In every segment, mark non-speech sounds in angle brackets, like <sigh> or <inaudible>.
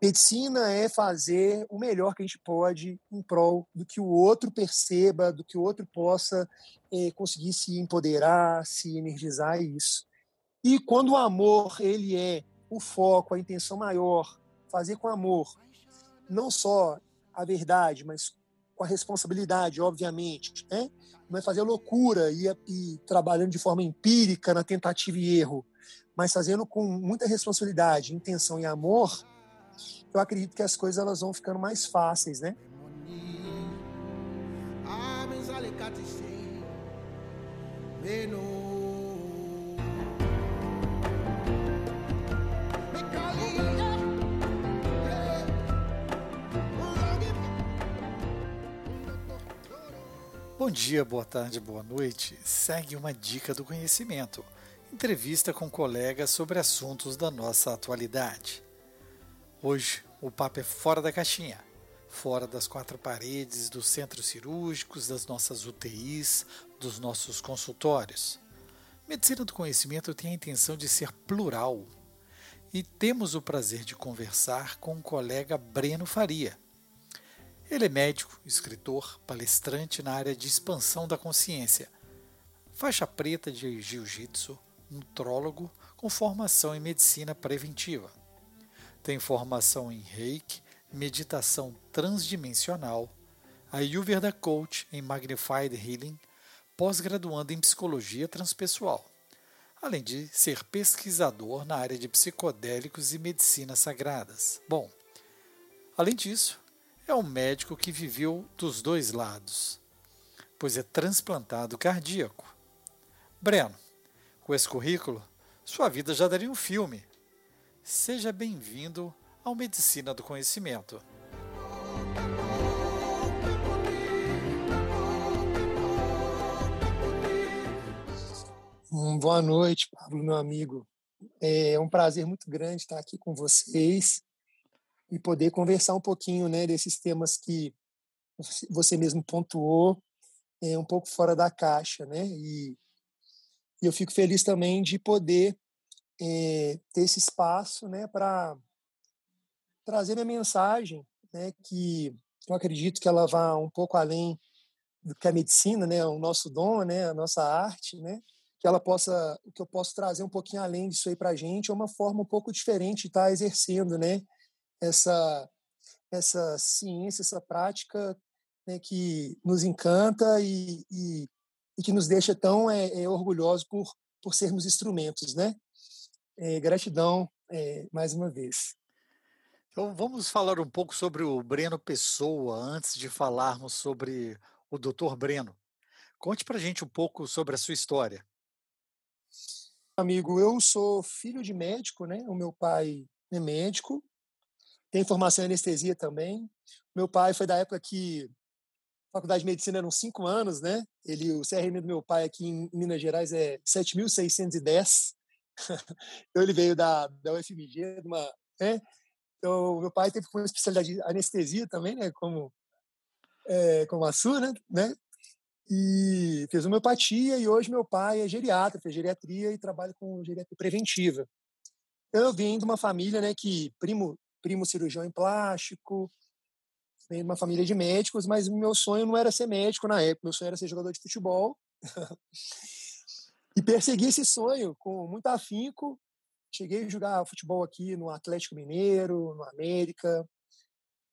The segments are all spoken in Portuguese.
Medicina é fazer o melhor que a gente pode em prol do que o outro perceba, do que o outro possa é, conseguir se empoderar, se energizar, é isso. E quando o amor ele é o foco, a intenção maior, fazer com amor, não só a verdade, mas com a responsabilidade, obviamente, né? não é fazer loucura e, e trabalhando de forma empírica na tentativa e erro, mas fazendo com muita responsabilidade, intenção e amor, eu acredito que as coisas elas vão ficando mais fáceis, né? Bom dia, boa tarde, boa noite. Segue uma dica do conhecimento. Entrevista com colegas sobre assuntos da nossa atualidade. Hoje o papo é fora da caixinha, fora das quatro paredes dos centros cirúrgicos, das nossas UTIs, dos nossos consultórios. Medicina do conhecimento tem a intenção de ser plural e temos o prazer de conversar com o colega Breno Faria. Ele é médico, escritor, palestrante na área de expansão da consciência, faixa preta de jiu-jitsu, nutrólogo com formação em medicina preventiva. Tem formação em Reiki, meditação transdimensional, Ayurveda Coach em Magnified Healing, pós-graduando em psicologia transpessoal, além de ser pesquisador na área de psicodélicos e medicinas sagradas. Bom, além disso, é um médico que viveu dos dois lados, pois é transplantado cardíaco. Breno, com esse currículo, sua vida já daria um filme. Seja bem-vindo ao Medicina do Conhecimento. Boa noite, Pablo, meu amigo. É um prazer muito grande estar aqui com vocês e poder conversar um pouquinho né, desses temas que você mesmo pontuou, é, um pouco fora da caixa. Né? E, eu fico feliz também de poder é, ter esse espaço né, para trazer minha mensagem, né, que eu acredito que ela vá um pouco além do que a medicina, né, o nosso dom, né, a nossa arte, né, que ela possa, que eu posso trazer um pouquinho além disso aí para a gente, é uma forma um pouco diferente de estar tá exercendo, né, essa essa ciência, essa prática né, que nos encanta e, e, e, que nos deixa tão é, é, orgulhosos por, por sermos instrumentos, né? É, gratidão é, mais uma vez. Então vamos falar um pouco sobre o Breno Pessoa antes de falarmos sobre o Dr. Breno. Conte para gente um pouco sobre a sua história. Amigo, eu sou filho de médico, né? O meu pai é médico, tem formação em anestesia também. Meu pai foi da época que a faculdade de medicina eram cinco anos, né? Ele, o CRM do meu pai aqui em Minas Gerais é 7.610. <laughs> então ele veio da, da UFMG, de uma, né? Então meu pai teve uma especialidade de anestesia também, né? Como é, como a sua, né? né? E fez homeopatia e hoje meu pai é geriatra, fez geriatria e trabalha com geriatria preventiva. Então eu vim de uma família, né? Que primo primo cirurgião em plástico, vem de uma família de médicos, mas meu sonho não era ser médico na época, meu sonho era ser jogador de futebol. <laughs> E persegui esse sonho com muito afinco. Cheguei a jogar futebol aqui no Atlético Mineiro, no América.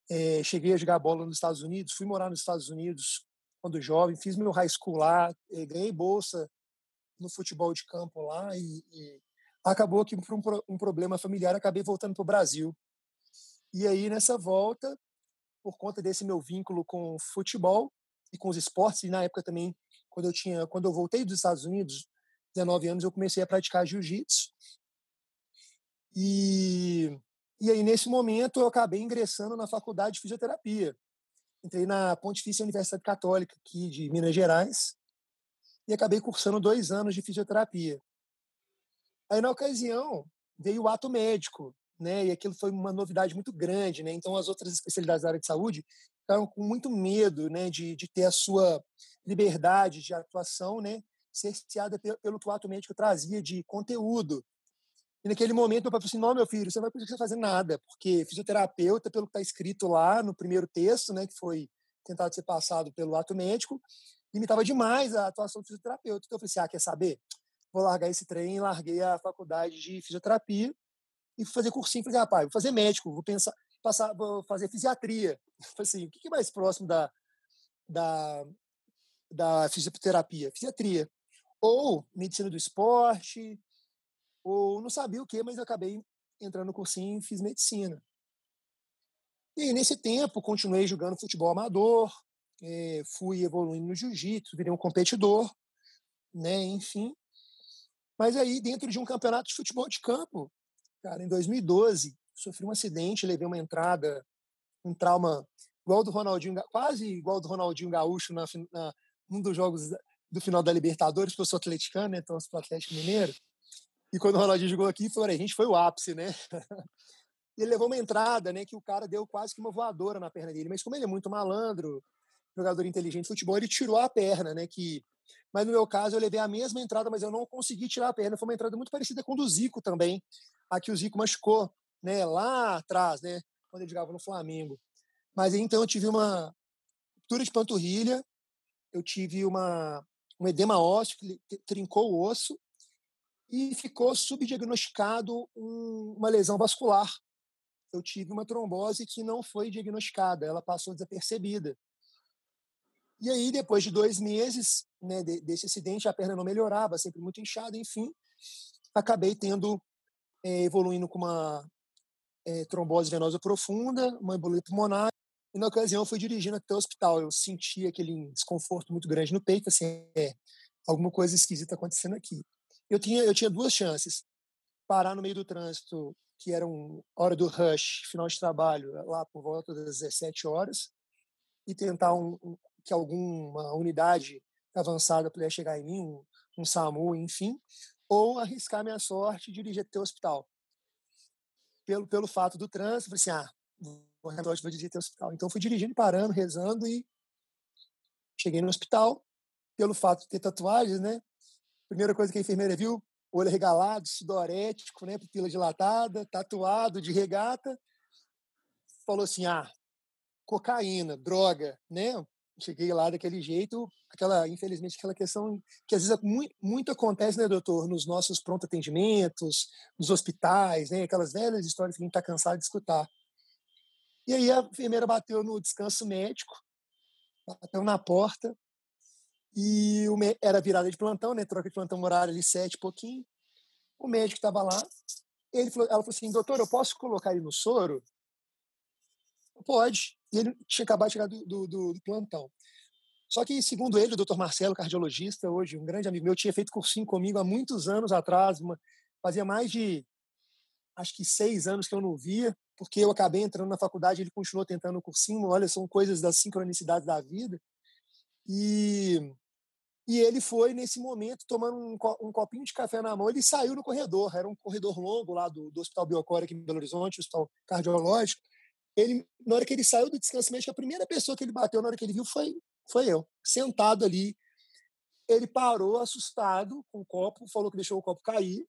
É, cheguei a jogar bola nos Estados Unidos. Fui morar nos Estados Unidos quando jovem. Fiz meu high school lá. É, ganhei bolsa no futebol de campo lá. E, e acabou que, por um, um problema familiar, acabei voltando para o Brasil. E aí, nessa volta, por conta desse meu vínculo com o futebol e com os esportes, e na época também, quando eu tinha, quando eu voltei dos Estados Unidos, 19 anos, eu comecei a praticar jiu-jitsu. E, e aí, nesse momento, eu acabei ingressando na faculdade de fisioterapia. Entrei na Pontifícia Universidade Católica, aqui de Minas Gerais, e acabei cursando dois anos de fisioterapia. Aí, na ocasião, veio o ato médico, né? E aquilo foi uma novidade muito grande, né? Então, as outras especialidades da área de saúde ficaram com muito medo, né? De, de ter a sua liberdade de atuação, né? Cerceada pelo que o ato médico trazia de conteúdo. E naquele momento meu pai falou assim: não, meu filho, você não vai conseguir fazer nada, porque fisioterapeuta, pelo que está escrito lá no primeiro texto, né, que foi tentado ser passado pelo ato médico, limitava demais a atuação do fisioterapeuta. Então eu falei assim: ah, quer saber? Vou largar esse trem, larguei a faculdade de fisioterapia e fui fazer cursinho. Falei, rapaz, vou fazer médico, vou pensar, passar, vou fazer fisiatria. Falei assim, o que é mais próximo da, da, da fisioterapia? Fisiatria. Ou medicina do esporte, ou não sabia o que, mas acabei entrando no cursinho e fiz medicina. E nesse tempo continuei jogando futebol amador, eh, fui evoluindo no jiu-jitsu, virei um competidor, né, enfim. Mas aí dentro de um campeonato de futebol de campo, cara, em 2012, sofri um acidente, levei uma entrada, um trauma igual do Ronaldinho, quase igual do Ronaldinho Gaúcho na, na um dos jogos do final da Libertadores, porque eu sou atleticano, né, então eu sou Atlético Mineiro. E quando o Ronaldinho jogou aqui, falou, a gente foi o ápice, né? <laughs> ele levou uma entrada, né, que o cara deu quase que uma voadora na perna dele. Mas como ele é muito malandro, jogador inteligente de futebol, ele tirou a perna, né, que mas no meu caso eu levei a mesma entrada, mas eu não consegui tirar a perna. Foi uma entrada muito parecida com do Zico também. Aqui o Zico machucou, né, lá atrás, né, quando ele jogava no Flamengo. Mas então eu tive uma ruptura de panturrilha, eu tive uma um edema ósseo que trincou o osso e ficou subdiagnosticado um, uma lesão vascular. Eu tive uma trombose que não foi diagnosticada, ela passou desapercebida. E aí, depois de dois meses né, desse acidente, a perna não melhorava, sempre muito inchada, enfim, acabei tendo, é, evoluindo com uma é, trombose venosa profunda, uma embolia pulmonar, e na ocasião eu fui dirigindo até o hospital. Eu senti aquele desconforto muito grande no peito, assim, é, alguma coisa esquisita acontecendo aqui eu tinha, eu tinha duas chances. Parar no meio do trânsito, que era uma hora do rush, final de trabalho, lá por volta das 17 horas, e tentar um, um, que alguma unidade avançada pudesse chegar em mim, um, um SAMU, enfim, ou arriscar minha sorte e dirigir até o hospital. Pelo, pelo fato do trânsito, falei assim, ah, vou, vou dirigir até o hospital. Então, fui dirigindo, parando, rezando e cheguei no hospital. Pelo fato de ter tatuagens, né? Primeira coisa que a enfermeira viu, olho regalado, sudorético, né, pupila dilatada, tatuado de regata. Falou assim: "Ah, cocaína, droga", né? Cheguei lá daquele jeito, aquela, infelizmente, aquela questão que às vezes muito, muito acontece, né, doutor, nos nossos pronto atendimentos, nos hospitais, né, aquelas velhas histórias que a gente está cansado de escutar. E aí a enfermeira bateu no descanso médico, bateu na porta, e era virada de plantão, né? Troca de plantão horário ali, sete, pouquinho. O médico estava lá. Ele falou, ela falou assim, doutor, eu posso colocar ele no soro? Pode. E ele tinha acabado de chegar do, do, do plantão. Só que, segundo ele, o doutor Marcelo, cardiologista, hoje um grande amigo meu, tinha feito cursinho comigo há muitos anos atrás, uma, fazia mais de, acho que seis anos que eu não via, porque eu acabei entrando na faculdade, ele continuou tentando o cursinho, olha, são coisas das sincronicidades da vida. E e ele foi, nesse momento, tomando um, um, copinho de café na mão, ele saiu no corredor. Era um corredor longo lá do, do Hospital Biocor aqui em Belo Horizonte, Hospital Cardiológico. Ele, na hora que ele saiu do descanso médico, a primeira pessoa que ele bateu na hora que ele viu foi, foi eu, sentado ali. Ele parou, assustado, com o copo, falou que deixou o copo cair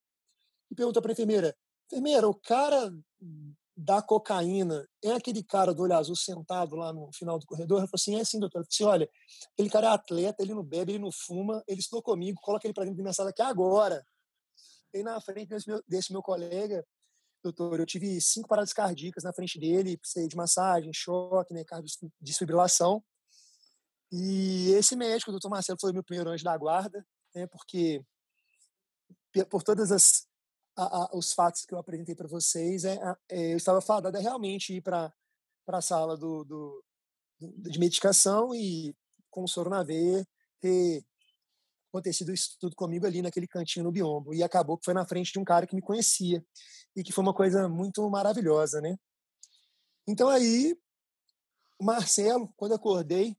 e perguntou para a enfermeira: Enfermeira, o cara da cocaína é aquele cara do olho azul sentado lá no final do corredor? Eu falei assim, é sim, doutor. Eu falei assim, olha, aquele cara é atleta, ele não bebe, ele não fuma, ele estudou comigo, coloca ele para dentro da minha sala aqui agora. E na frente desse meu, desse meu colega, doutor, eu tive cinco paradas cardíacas na frente dele, precisei de massagem, choque, né, desfibrilação. E esse médico, o doutor Marcelo, foi meu primeiro anjo da guarda, né, porque por todas as a, a, os fatos que eu apresentei para vocês, é, é, eu estava fadada realmente ir para a sala do, do, de medicação e com o soro na veia ter acontecido isso tudo comigo ali naquele cantinho no biombo. E acabou que foi na frente de um cara que me conhecia e que foi uma coisa muito maravilhosa, né? Então aí, o Marcelo, quando acordei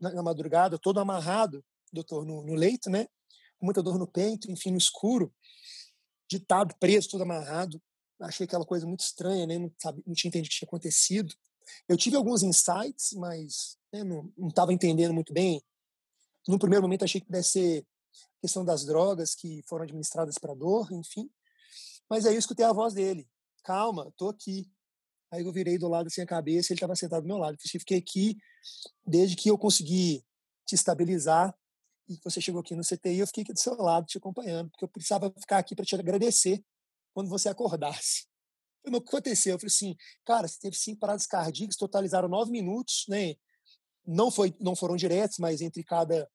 na madrugada, todo amarrado, doutor, no, no leito, né? Com muita dor no peito, enfim, no escuro, ditado, preso, tudo amarrado. Achei aquela coisa muito estranha, né? não, sabe, não tinha entendido o que tinha acontecido. Eu tive alguns insights, mas né, não estava entendendo muito bem. No primeiro momento achei que pudesse ser questão das drogas que foram administradas para dor, enfim. Mas aí eu escutei a voz dele. Calma, tô aqui. Aí eu virei do lado assim a cabeça, ele estava sentado do meu lado. Eu fiquei aqui desde que eu consegui te estabilizar e você chegou aqui no CTI, eu fiquei aqui do seu lado te acompanhando, porque eu precisava ficar aqui para te agradecer quando você acordasse. o que aconteceu? Eu falei assim, cara, você teve cinco paradas cardíacas, totalizaram nove minutos, né? Não, foi, não foram diretos, mas entre cada,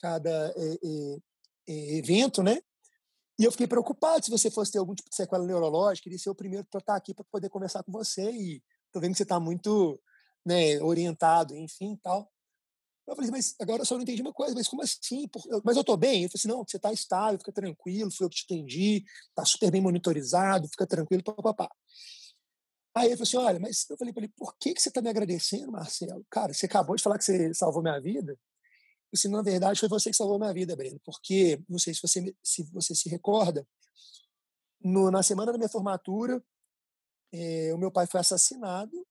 cada é, é, é, evento, né? E eu fiquei preocupado se você fosse ter algum tipo de sequela neurológica, queria ser o primeiro para estar aqui para poder conversar com você e tô vendo que você está muito né, orientado, enfim, tal. Eu falei, mas agora eu só não entendi uma coisa, mas como assim? Mas eu tô bem? Eu falei assim, não, você tá estável, fica tranquilo, foi eu que te atendi, tá super bem monitorizado, fica tranquilo, papapá. Aí ele falou assim, olha, mas eu falei para ele, por que, que você tá me agradecendo, Marcelo? Cara, você acabou de falar que você salvou minha vida. Eu disse, na verdade, foi você que salvou minha vida, Breno, porque, não sei se você se, você se recorda, no, na semana da minha formatura, eh, o meu pai foi assassinado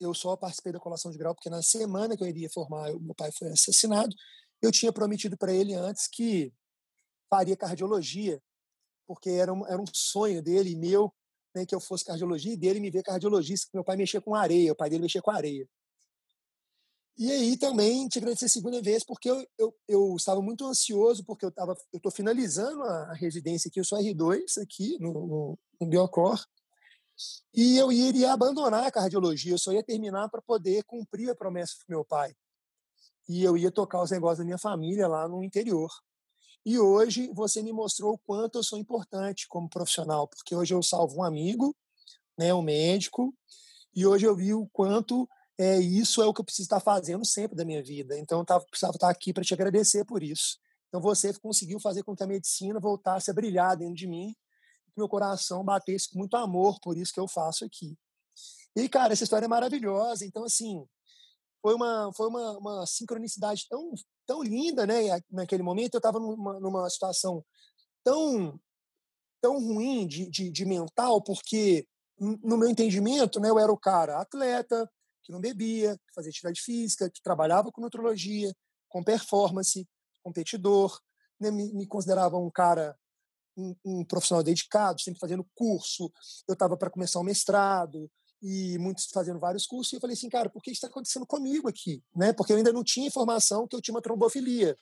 eu só participei da colação de grau porque na semana que eu iria formar, meu pai foi assassinado. Eu tinha prometido para ele antes que faria cardiologia, porque era um, era um sonho dele e meu né, que eu fosse cardiologia e dele me ver cardiologista, meu pai mexia com areia, o pai dele mexia com areia. E aí também te agradecer a segunda vez, porque eu, eu, eu estava muito ansioso, porque eu estava eu finalizando a, residência aqui, eu sou R2 aqui no, no, no Biocor, e eu iria abandonar a cardiologia, eu só ia terminar para poder cumprir a promessa do meu pai. E eu ia tocar os negócios da minha família lá no interior. E hoje você me mostrou o quanto eu sou importante como profissional, porque hoje eu salvo um amigo, né, um médico, e hoje eu vi o quanto é, isso é o que eu preciso estar fazendo sempre da minha vida. Então eu tava, precisava estar aqui para te agradecer por isso. Então você conseguiu fazer com que a medicina voltasse a brilhar dentro de mim que meu coração batesse com muito amor por isso que eu faço aqui. E, cara, essa história é maravilhosa. Então, assim, foi uma, foi uma, uma sincronicidade tão, tão linda, né? Naquele momento eu estava numa, numa situação tão, tão ruim de, de, de, mental, porque, no meu entendimento, né, eu era o cara atleta, que não bebia, que fazia atividade física, que trabalhava com nutrologia, com performance, competidor, né, me, me considerava um cara um, um profissional dedicado, sempre fazendo curso. Eu estava para começar um mestrado e muitos fazendo vários cursos. E eu falei assim, cara, por que está acontecendo comigo aqui? Né? Porque eu ainda não tinha informação que eu tinha uma trombofilia.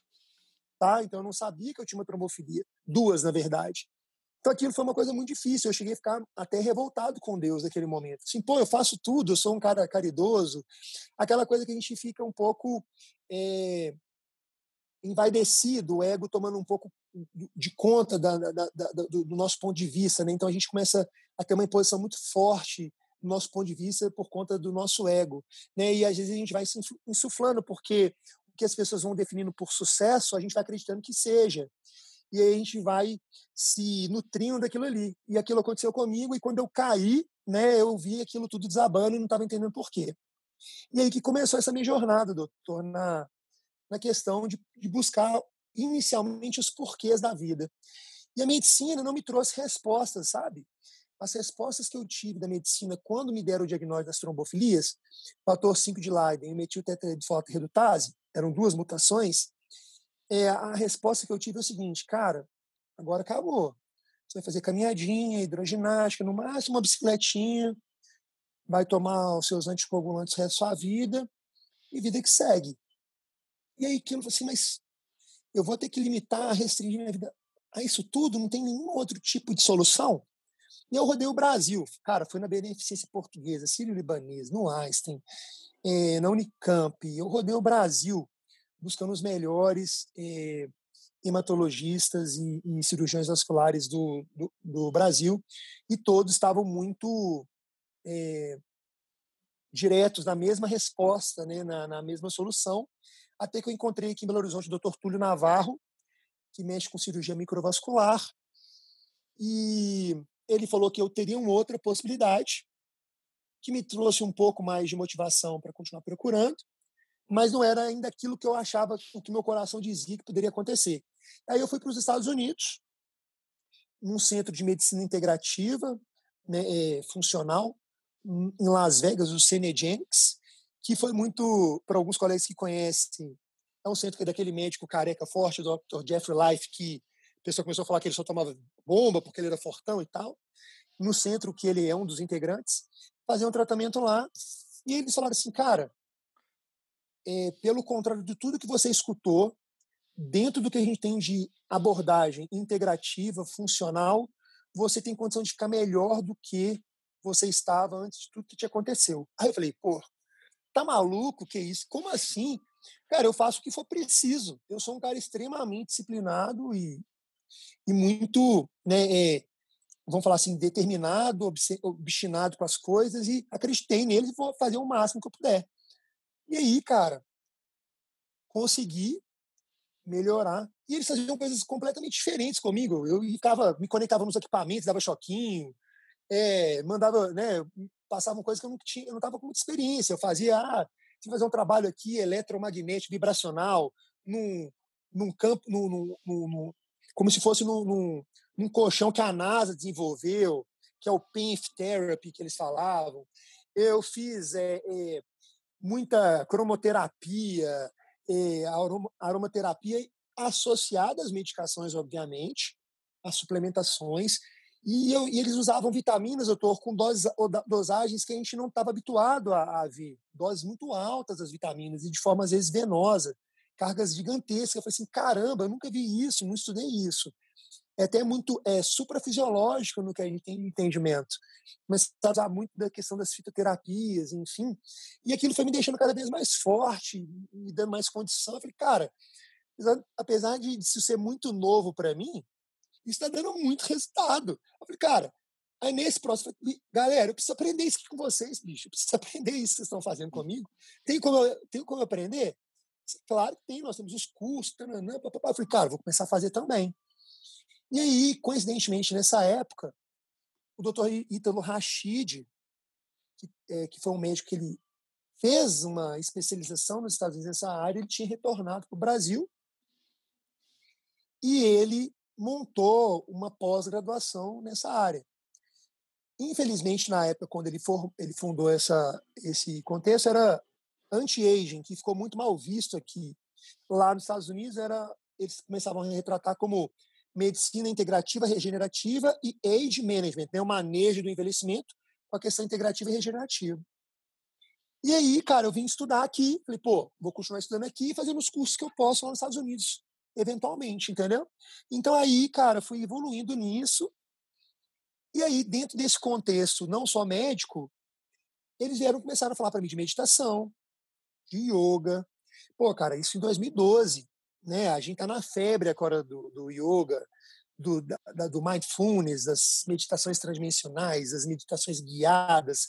Tá? Então eu não sabia que eu tinha uma trombofilia. Duas, na verdade. Então aquilo foi uma coisa muito difícil. Eu cheguei a ficar até revoltado com Deus naquele momento. Assim, pô, eu faço tudo, eu sou um cara caridoso. Aquela coisa que a gente fica um pouco é, envaidecido, o ego tomando um pouco de conta da, da, da, do, nosso ponto de vista. Né? Então a gente começa a ter uma imposição muito forte do nosso ponto de vista por conta do nosso ego. Né? E às vezes a gente vai se insuflando, porque o que as pessoas vão definindo por sucesso, a gente vai acreditando que seja. E aí a gente vai se nutrindo daquilo ali. E aquilo aconteceu comigo, e quando eu caí, né, eu vi aquilo tudo desabando e não estava entendendo por quê. E aí que começou essa minha jornada, doutor, na, na questão de, de buscar inicialmente os porquês da vida. E a medicina não me trouxe respostas, sabe? As respostas que eu tive da medicina quando me deram o diagnóstico das trombofilias, fator 5 de Leiden e metiltetraidifosfato redutase, eram duas mutações, é, a resposta que eu tive é o seguinte, cara, agora acabou. Você vai fazer caminhadinha, hidroginástica, no máximo uma bicicletinha, vai tomar os seus anticoagulantes o resto da sua vida e vida que segue. E aí aquilo assim, mas eu vou ter que limitar, restringir minha vida a isso tudo? Não tem nenhum outro tipo de solução? E eu rodei o Brasil. Cara, fui na Beneficência Portuguesa, Sírio-Libanês, no Einstein, é, na Unicamp. Eu rodei o Brasil buscando os melhores é, hematologistas e, e, cirurgiões vasculares do, do, do, Brasil e todos estavam muito é, diretos na mesma resposta, né, na, na mesma solução até que eu encontrei aqui em Belo Horizonte o Dr. Túlio Navarro, que mexe com cirurgia microvascular, e ele falou que eu teria uma outra possibilidade, que me trouxe um pouco mais de motivação para continuar procurando, mas não era ainda aquilo que eu achava, o que meu coração dizia que poderia acontecer. Aí eu fui para os Estados Unidos, num centro de medicina integrativa, né, é, funcional, em Las Vegas, o Cenegenics, que foi muito, para alguns colegas que conhecem, é um centro que é daquele médico careca forte, o Dr. Jeffrey Life, que a pessoa começou a falar que ele só tomava bomba, porque ele era fortão e tal, no centro, que ele é um dos integrantes, fazer um tratamento lá. E eles falaram assim, cara, é, pelo contrário de tudo que você escutou, dentro do que a gente tem de abordagem integrativa, funcional, você tem condição de ficar melhor do que você estava antes de tudo que te aconteceu. Aí eu falei, pô, tá maluco? Que isso? Como assim? Cara, eu faço o que for preciso. Eu sou um cara extremamente disciplinado e, e muito, né, é, vamos falar assim, determinado, obstinado com as coisas e acreditei neles e vou fazer o máximo que eu puder. E aí, cara, consegui melhorar. E eles faziam coisas completamente diferentes comigo. Eu ficava, me conectava nos equipamentos, dava choquinho, é, mandava, né, passavam coisas que eu não tinha, eu não estava com muita experiência. Eu fazia, ah, fazer um trabalho aqui eletromagnético vibracional num, num campo, num, num, num, como se fosse num, num, num colchão que a NASA desenvolveu, que é o PINF Therapy que eles falavam. Eu fiz é, é, muita cromoterapia, é, aromaterapia associada às medicações, obviamente, às suplementações. E, eu, e, eles usavam vitaminas, doutor, com doses, dosagens que a gente não estava habituado a, a, ver. Doses muito altas das vitaminas, e de forma, às vezes, venosa. Cargas gigantescas. Eu falei assim, caramba, eu nunca vi isso, não estudei isso. É até muito é, suprafisiológico no que a gente tem entendimento. Mas usar muito da questão das fitoterapias, enfim. E aquilo foi me deixando cada vez mais forte, me dando mais condição. Eu falei, cara, apesar de isso ser muito novo para mim, isso está dando muito resultado. Eu falei, cara, aí nesse próximo, galera, eu preciso aprender isso aqui com vocês, bicho. Eu preciso <laughs> aprender isso que vocês estão fazendo comigo. Tem como eu, tem como eu aprender? Claro que tem, nós temos os cursos, tananã, papapá. Eu falei, cara, vou começar a fazer também. E aí, coincidentemente, nessa época, o doutor Ítalo Rachid, que, é, que foi um médico que ele fez uma especialização nos Estados Unidos nessa área, ele tinha retornado para o Brasil e ele montou uma pós-graduação nessa área. Infelizmente, na época, quando ele, for, ele fundou essa, esse contexto, era anti-aging, que ficou muito mal visto aqui. Lá nos Estados Unidos, era, eles começavam a retratar como medicina integrativa regenerativa e age management, né, o manejo do envelhecimento com a questão integrativa e regenerativa. E aí, cara, eu vim estudar aqui, falei, pô, vou continuar estudando aqui e fazendo os cursos que eu posso lá nos Estados Unidos eventualmente, entendeu? Então aí, cara, fui evoluindo nisso. E aí, dentro desse contexto, não só médico, eles vieram começaram a falar para mim de meditação, de yoga. Pô, cara, isso em 2012, né? A gente tá na febre agora do, do yoga, do, da, do mindfulness, das meditações transdimensionais, das meditações guiadas,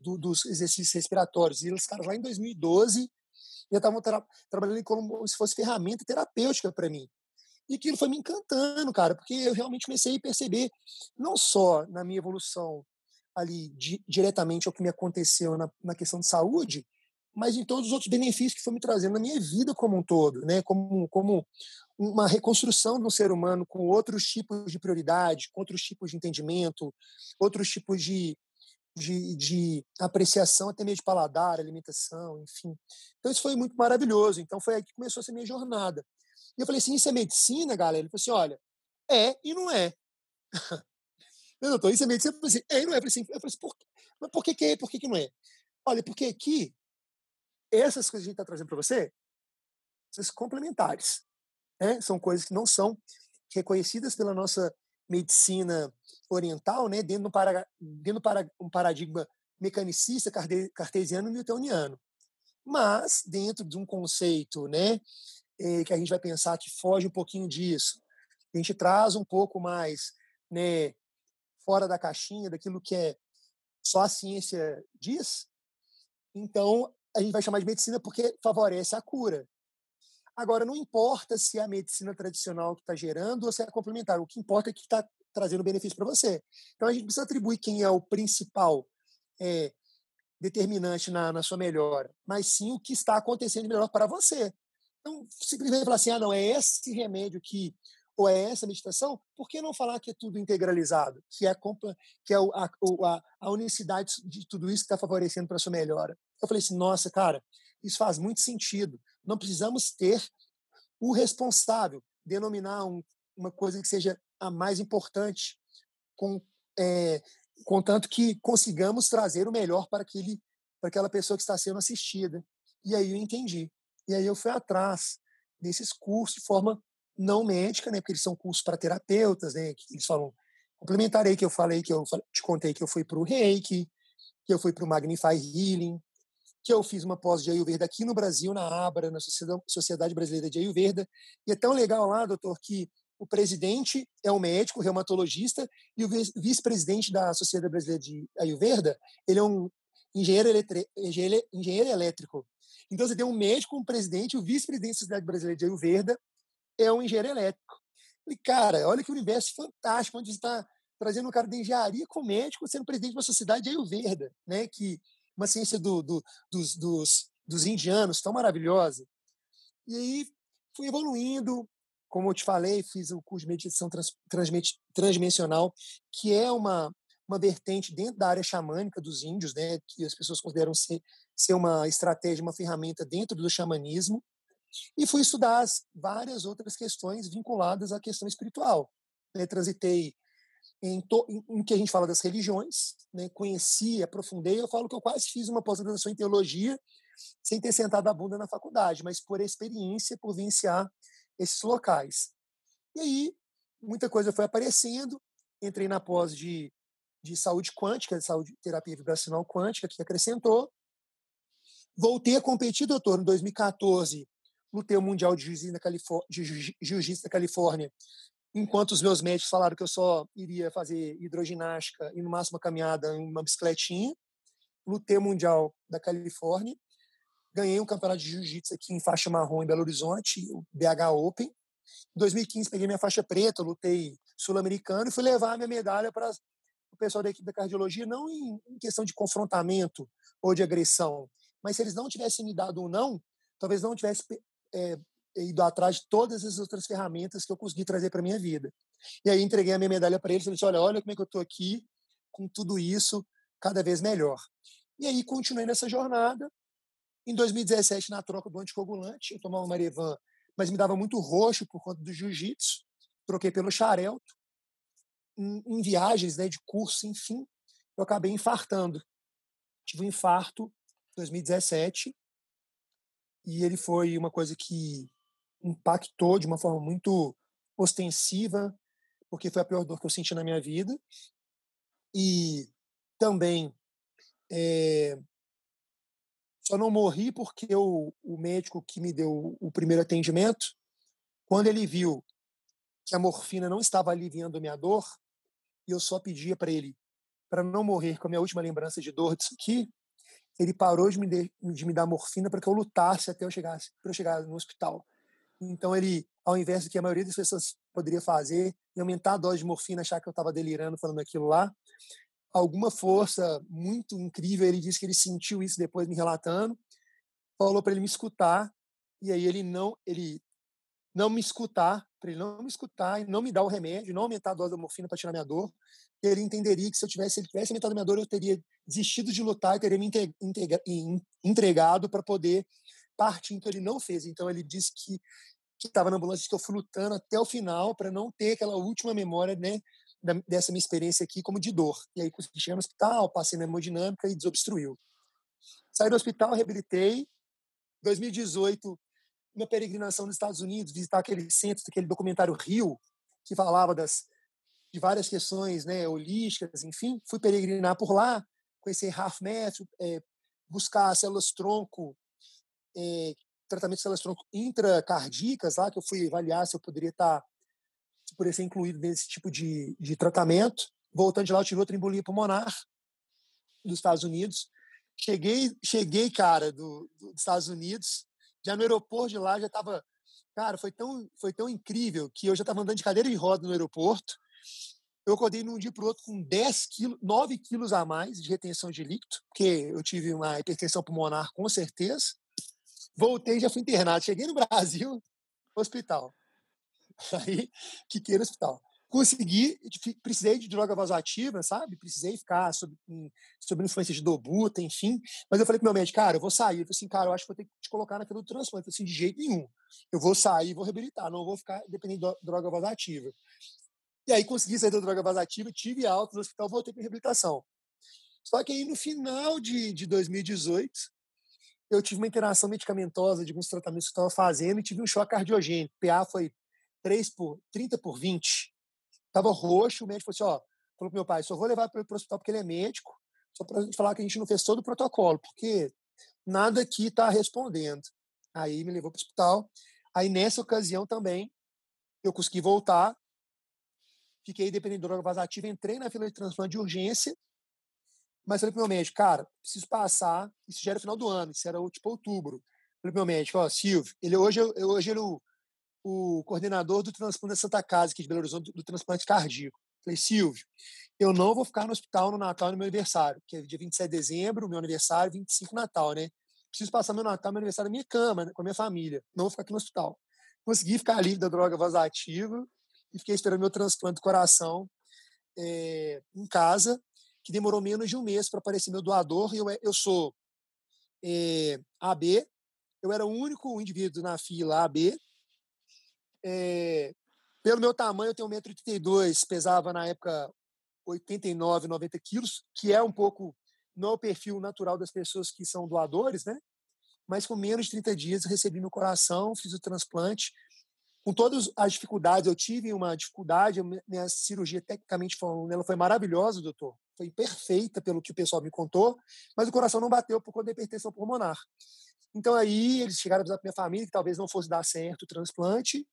do, dos exercícios respiratórios. E os caras lá em 2012 já estavam tra trabalhando como se fosse ferramenta terapêutica para mim. E aquilo foi me encantando, cara, porque eu realmente comecei a perceber, não só na minha evolução ali di diretamente ao que me aconteceu na, na questão de saúde, mas em todos os outros benefícios que foi me trazendo na minha vida como um todo, né? Como, como uma reconstrução do ser humano com outros tipos de prioridade, com outros tipos de entendimento, outros tipos de, de, de apreciação até meio de paladar, alimentação, enfim. Então isso foi muito maravilhoso. Então foi aí que começou essa minha jornada. E eu falei assim, isso é medicina, galera? Ele falou assim, olha, é e não é. <laughs> Meu doutor, isso é medicina? Eu falei assim, é e não é. Eu falei assim, eu falei assim por, mas por que, que é por que, que não é? Olha, porque aqui, essas coisas que a gente está trazendo para você, são complementares. Né? São coisas que não são reconhecidas pela nossa medicina oriental, né, dentro, para, dentro para um paradigma mecanicista, cartesiano e newtoniano. Mas, dentro de um conceito né, eh, que a gente vai pensar que foge um pouquinho disso, a gente traz um pouco mais né, fora da caixinha, daquilo que é só a ciência diz, então a gente vai chamar de medicina porque favorece a cura. Agora, não importa se é a medicina tradicional que está gerando ou se é complementar, o que importa é que está trazendo benefício para você. Então, a gente precisa atribuir quem é o principal é, determinante na, na sua melhora, mas sim o que está acontecendo melhor para você. Então, simplesmente falar assim, ah, não, é esse remédio que ou é essa meditação, por que não falar que é tudo integralizado, que é, que é a, a, a unicidade de tudo isso que está favorecendo para a sua melhora? Eu falei assim, nossa, cara, isso faz muito sentido. Não precisamos ter o responsável, denominar um, uma coisa que seja a mais importante, com, é, contanto que consigamos trazer o melhor para, aquele, para aquela pessoa que está sendo assistida. E aí eu entendi. E aí eu fui atrás desses cursos de forma não médica, né? Porque eles são cursos para terapeutas, né? Que eles falam complementarei que eu falei que eu te contei que eu fui para o Reiki, que eu fui para o Magnify Healing, que eu fiz uma pós de Ayurveda aqui no Brasil, na Abra, na Sociedade Brasileira de Ayurveda. E é tão legal lá, doutor, que o presidente é um médico, reumatologista, e o vice-presidente da Sociedade Brasileira de Ayurveda, ele é um engenheiro, engenheiro, engenheiro elétrico. Então, você tem um médico, um presidente, o vice-presidente da Sociedade Brasileira de Ayurveda é um engenheiro elétrico. E, cara, olha que universo fantástico, onde está trazendo um cara de engenharia com médico sendo presidente de uma sociedade de Ayurveda, né? Que uma ciência do, do, dos, dos, dos indianos tão maravilhosa. E aí fui evoluindo, como eu te falei, fiz o curso de meditação trans, transdimensional, que é uma, uma vertente dentro da área xamânica dos índios, né, que as pessoas consideram ser, ser uma estratégia, uma ferramenta dentro do xamanismo. E fui estudar as várias outras questões vinculadas à questão espiritual. Né, transitei em, to, em, em, que a gente fala das religiões, né? conheci, aprofundei. Eu falo que eu quase fiz uma pós-graduação em teologia sem ter sentado a bunda na faculdade, mas por experiência, por vivenciar esses locais. E aí, muita coisa foi aparecendo. Entrei na pós de, de saúde quântica, de saúde terapia vibracional quântica, que acrescentou. Voltei a competir, doutor, em 2014, lutei o Mundial de Jiu-Jitsu da Califórnia enquanto os meus médicos falaram que eu só iria fazer hidroginástica e no máximo uma caminhada em uma bicicletinha. Lutei mundial da Califórnia, ganhei um campeonato de jiu-jitsu aqui em faixa marrom em Belo Horizonte, o BH Open. Em 2015 peguei minha faixa preta, lutei sul-americano e fui levar a minha medalha para o pessoal da equipe da cardiologia, não em, em questão de confrontamento ou de agressão, mas se eles não tivessem me dado um não, talvez não tivesse é, ido atrás de todas as outras ferramentas que eu consegui trazer para minha vida. E aí entreguei a minha medalha para eles e falei assim, olha, olha como é que eu estou aqui com tudo isso cada vez melhor. E aí continuei nessa jornada. Em 2017, na troca do anticoagulante, eu tomava Marevan, mas me dava muito roxo por conta do jiu-jitsu. Troquei pelo xarelto. Em, em viagens né, de curso, enfim, eu acabei infartando. Tive um infarto em 2017 e ele foi uma coisa que impactou de uma forma muito ostensiva, porque foi a pior dor que eu senti na minha vida. E também é, só não morri porque o, médico que me deu o primeiro atendimento, quando ele viu que a morfina não estava aliviando a minha dor, e eu só pedia para ele para não morrer com a minha última lembrança de dor disso aqui, ele parou de me, de, de me dar morfina para que eu lutasse até eu chegar, para eu chegar no hospital. Então ele, ao invés do que a maioria das pessoas poderia fazer, e aumentar a dose de morfina, achar que eu estava delirando falando aquilo lá, alguma força muito incrível, ele disse que ele sentiu isso depois me relatando, falou para ele me escutar, e aí ele não, ele não me escutar, para ele não me escutar e não me dar o remédio, não aumentar a dose da morfina para tirar minha dor, ele entenderia que se eu tivesse, se ele tivesse aumentado minha dor, eu teria desistido de lutar e teria me entregado para poder partir. Então ele não fez. Então ele disse que que estava na ambulância, que eu fui lutando até o final para não ter aquela última memória, né, dessa minha experiência aqui como de dor. E aí consegui chegar no hospital, passei na hemodinâmica e desobstruiu. Saí do hospital, reabilitei. 2018, minha peregrinação nos Estados Unidos, visitar aquele centro, aquele documentário Rio, que falava das de várias questões, né, holísticas, enfim, fui peregrinar por lá, conhecer Half Math, é, buscar células tronco é, tratamento de células tronco intracardíacas lá, que eu fui avaliar se eu poderia estar, tá, se poderia ser incluído nesse tipo de, de tratamento. Voltando de lá, eu tive outra embolia pulmonar dos Estados Unidos. Cheguei, cheguei, cara, do, dos Estados Unidos, já no aeroporto de lá já estava, cara, foi tão, foi tão incrível que eu já estava andando de cadeira de roda no aeroporto. Eu acordei num dia para outro com 10 quilos, 9 quilos a mais de retenção de líquido, porque eu tive uma hipertensão pulmonar com certeza. Voltei, já fui internado. Cheguei no Brasil, <laughs> hospital. Aí, que queira hospital. Consegui, precisei de droga vasoativa, sabe? Precisei ficar sob, sob influência de dobuta, enfim. Mas eu falei pro meu médico, cara, eu vou sair. Eu falei assim, cara, eu acho que vou ter que te colocar naquele do transplante. Eu falei assim, de jeito nenhum. Eu vou sair, vou reabilitar, não vou ficar dependendo de droga vasoativa. E aí consegui sair da droga vasativa, tive alta no hospital, voltei para reabilitação. Só que aí no final de, de 2018, eu tive uma interação medicamentosa de alguns tratamentos que eu estava fazendo e tive um choque cardiogênico. O PA foi 3 por, 30 por 20. Estava roxo, o médico falou assim, ó, falou pro meu pai, só vou levar para o hospital porque ele é médico, só para gente falar que a gente não fez todo o protocolo, porque nada aqui está respondendo. Aí me levou para o hospital. Aí nessa ocasião também eu consegui voltar, fiquei dependendo de droga vasativa, entrei na fila de transplante de urgência, mas falei pro meu médico, cara, preciso passar, isso já era final do ano, isso era tipo outubro. Falei pro meu médico, ó, Silvio, ele hoje, hoje ele é o, o coordenador do transplante da Santa Casa, aqui de Belo Horizonte, do, do transplante cardíaco. Falei, Silvio, eu não vou ficar no hospital no Natal no meu aniversário, que é dia 27 de dezembro, meu aniversário, 25 Natal, né? Preciso passar meu Natal, meu aniversário na minha cama, né, com a minha família. Não vou ficar aqui no hospital. Consegui ficar livre da droga vasativa e fiquei esperando meu transplante do coração é, em casa, que demorou menos de um mês para aparecer meu doador. Eu, eu sou é, eh, AB, eu era o único indivíduo na fila AB. É, pelo meu tamanho, eu tenho 1,82m, pesava na época 89, 90 quilos, que é um pouco, não é o perfil natural das pessoas que são doadores, né? Mas com menos de 30 dias, recebi meu coração, fiz o transplante. Com todas as dificuldades, eu tive uma dificuldade, minha cirurgia, tecnicamente falando, ela foi maravilhosa, doutor. Foi perfeita, pelo que o pessoal me contou, mas o coração não bateu por conta da hipertensão pulmonar. Então aí eles chegaram a avisar para minha família que talvez não fosse dar certo o transplante.